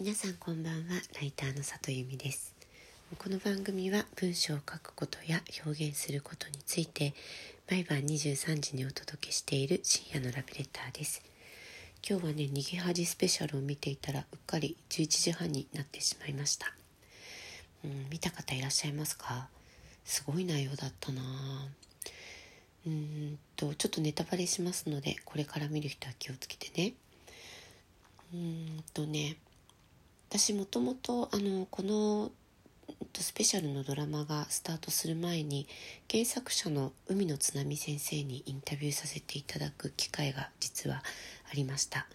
皆さんこんばんは。ライターの里由美です。この番組は文章を書くことや表現することについて毎晩23時にお届けしている深夜のラブレターです。今日はね逃げ恥スペシャルを見ていたらうっかり11時半になってしまいました。うん見た方いらっしゃいますか？すごい内容だったな。うんとちょっとネタバレしますのでこれから見る人は気をつけてね。うんとね私もともとあのこのスペシャルのドラマがスタートする前に原作者の海野津波先生にインタビューさせていただく機会が実はありました。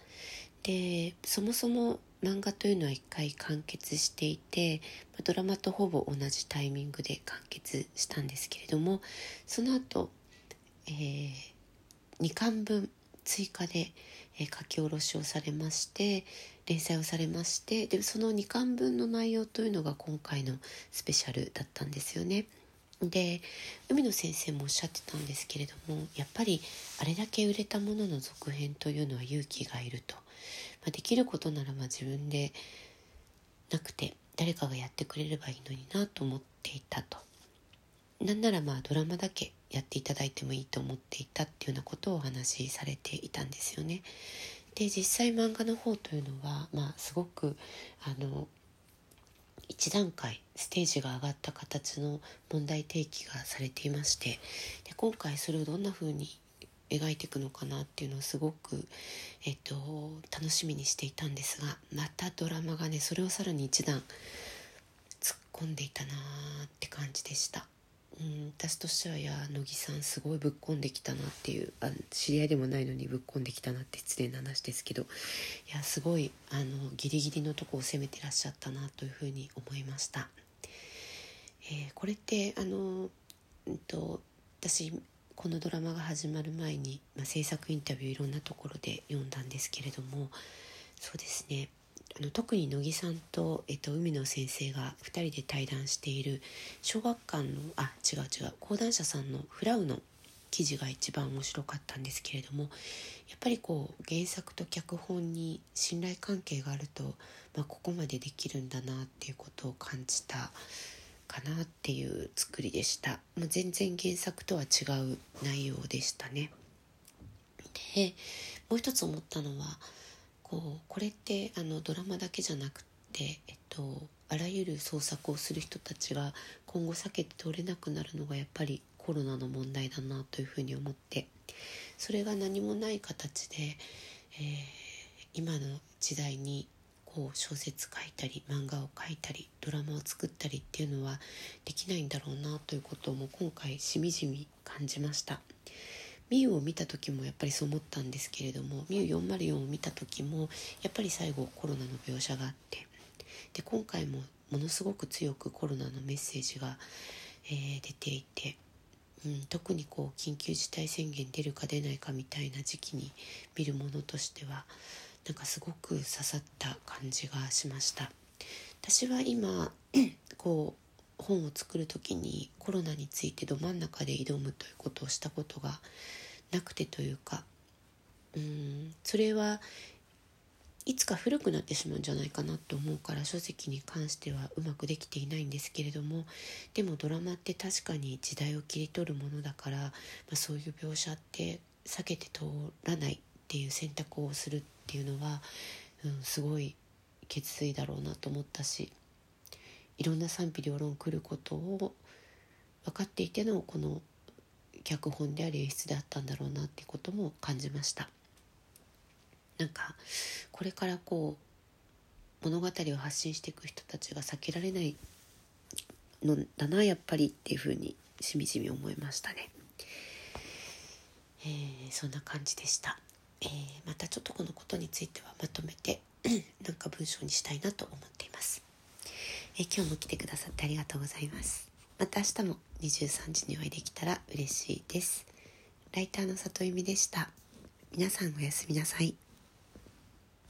でそもそも漫画というのは一回完結していてドラマとほぼ同じタイミングで完結したんですけれどもその後、えー、2巻分追加で、えー、書き下ろしをされまして連載をされましてでその2巻分の内容というのが今回のスペシャルだったんですよね。で海野先生もおっしゃってたんですけれどもやっぱりあれだけ売れたものの続編というのは勇気がいると、まあ、できることならば自分でなくて誰かがやってくれればいいのになと思っていたとなんならまあドラマだけやっていただいてもいいと思っていたっていうようなことをお話しされていたんですよね。で実際漫画の方というのは、まあ、すごくあの一段階ステージが上がった形の問題提起がされていましてで今回それをどんな風に描いていくのかなっていうのをすごく、えっと、楽しみにしていたんですがまたドラマがねそれをさらに一段突っ込んでいたなーって感じでした。うん、私としてはいや乃木さんすごいぶっこんできたなっていうあ知り合いでもないのにぶっこんできたなって失礼な話ですけどいやすごいあのギリギリのとこを攻めてらっしゃったなというふうに思いました。えー、これってあの、うんと、私このドラマが始まる前に、まあ、制作インタビューいろんなところで読んだんですけれどもそうですねあの特に乃木さんと、えっと、海野先生が2人で対談している小学館のあ違う違う講談社さんのフラウの記事が一番面白かったんですけれどもやっぱりこう原作と脚本に信頼関係があると、まあ、ここまでできるんだなっていうことを感じたかなっていう作りでしたもう全然原作とは違う内容でしたね。でもう一つ思ったのはこうこれってあのドラマだけじゃなくて、えっと、あらゆる創作をする人たちが今後避けて通れなくなるのがやっぱりコロナの問題だなというふうに思ってそれが何もない形で、えー、今の時代にこう小説書いたり漫画を書いたりドラマを作ったりっていうのはできないんだろうなということも今回しみじみ感じました。ミュウを見た時もやっぱりそう思ったんですけれどもミュウ404を見た時もやっぱり最後コロナの描写があってで今回もものすごく強くコロナのメッセージが、えー、出ていて、うん、特にこう緊急事態宣言出るか出ないかみたいな時期に見るものとしてはなんかすごく刺さった感じがしました。私は今こう本を作る時にコロナについてど真ん中で挑むということをしたことがなくてというかうんそれはいつか古くなってしまうんじゃないかなと思うから書籍に関してはうまくできていないんですけれどもでもドラマって確かに時代を切り取るものだから、まあ、そういう描写って避けて通らないっていう選択をするっていうのは、うん、すごい決意だろうなと思ったしいろんな賛否両論来ることを分かっていてのこの脚本であり演出であったんだろうなっていうことも感じました。なんかこれからこう物語を発信していく人たちが避けられないのだなやっぱりっていうふうにしみじみ思いましたね、えー、そんな感じでした、えー、またちょっとこのことについてはまとめて なんか文章にしたいなと思っています、え、今日も来てくださってありがとうございますまた明日も23時にお会いできたら嬉しいです。ライターの里由美でした。皆さんおやすみなさい。